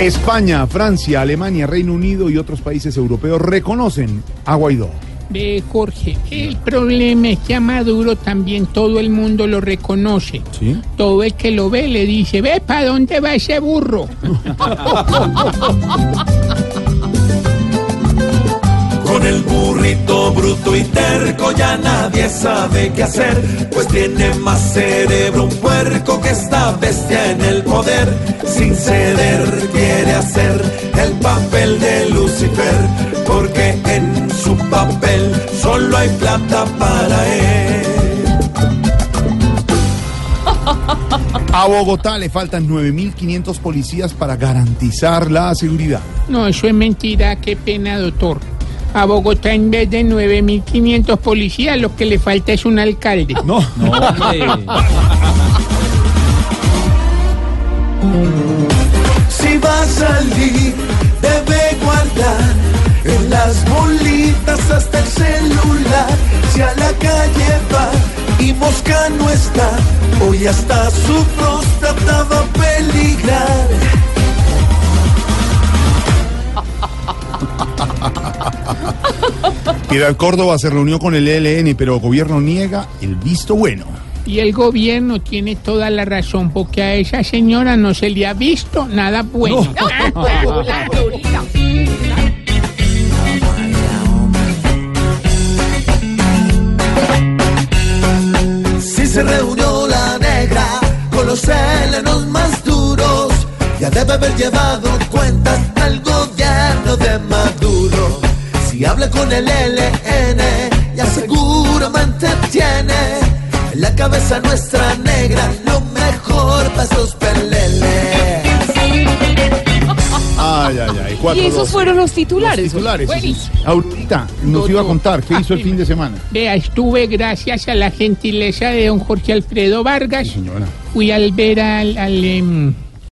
España, Francia, Alemania, Reino Unido y otros países europeos reconocen a Guaidó. Ve, Jorge, el problema es que a Maduro también todo el mundo lo reconoce. ¿Sí? Todo el que lo ve le dice, ve, ¿para dónde va ese burro? Con el burrito bruto y terco ya nadie sabe qué hacer, pues tiene más cerebro un puerco que esta bestia en el poder. Sin ceder Lucifer, porque en su papel solo hay plata para él. A Bogotá le faltan 9.500 policías para garantizar la seguridad. No, eso es mentira, qué pena, doctor. A Bogotá en vez de 9.500 policías, lo que le falta es un alcalde. No, Si va a salir, mosca no está, hoy hasta su próstata va a peligrar. Piedad Córdoba se reunió con el ELN, pero el gobierno niega el visto bueno. Y el gobierno tiene toda la razón, porque a esa señora no se le ha visto nada bueno. Si se reunió la negra con los helenos más duros, ya debe haber llevado cuentas al gobierno de Maduro. Si habla con el LN, ya seguramente tiene en la cabeza nuestra negra. Lo mejor para esos Y esos fueron los titulares. Los titulares. sí, sí. Buenísimo. Aurorita nos iba a contar qué hizo el fin de semana. Vea, estuve gracias a la gentileza de don Jorge Alfredo Vargas. Señora. Fui al ver al, al, em,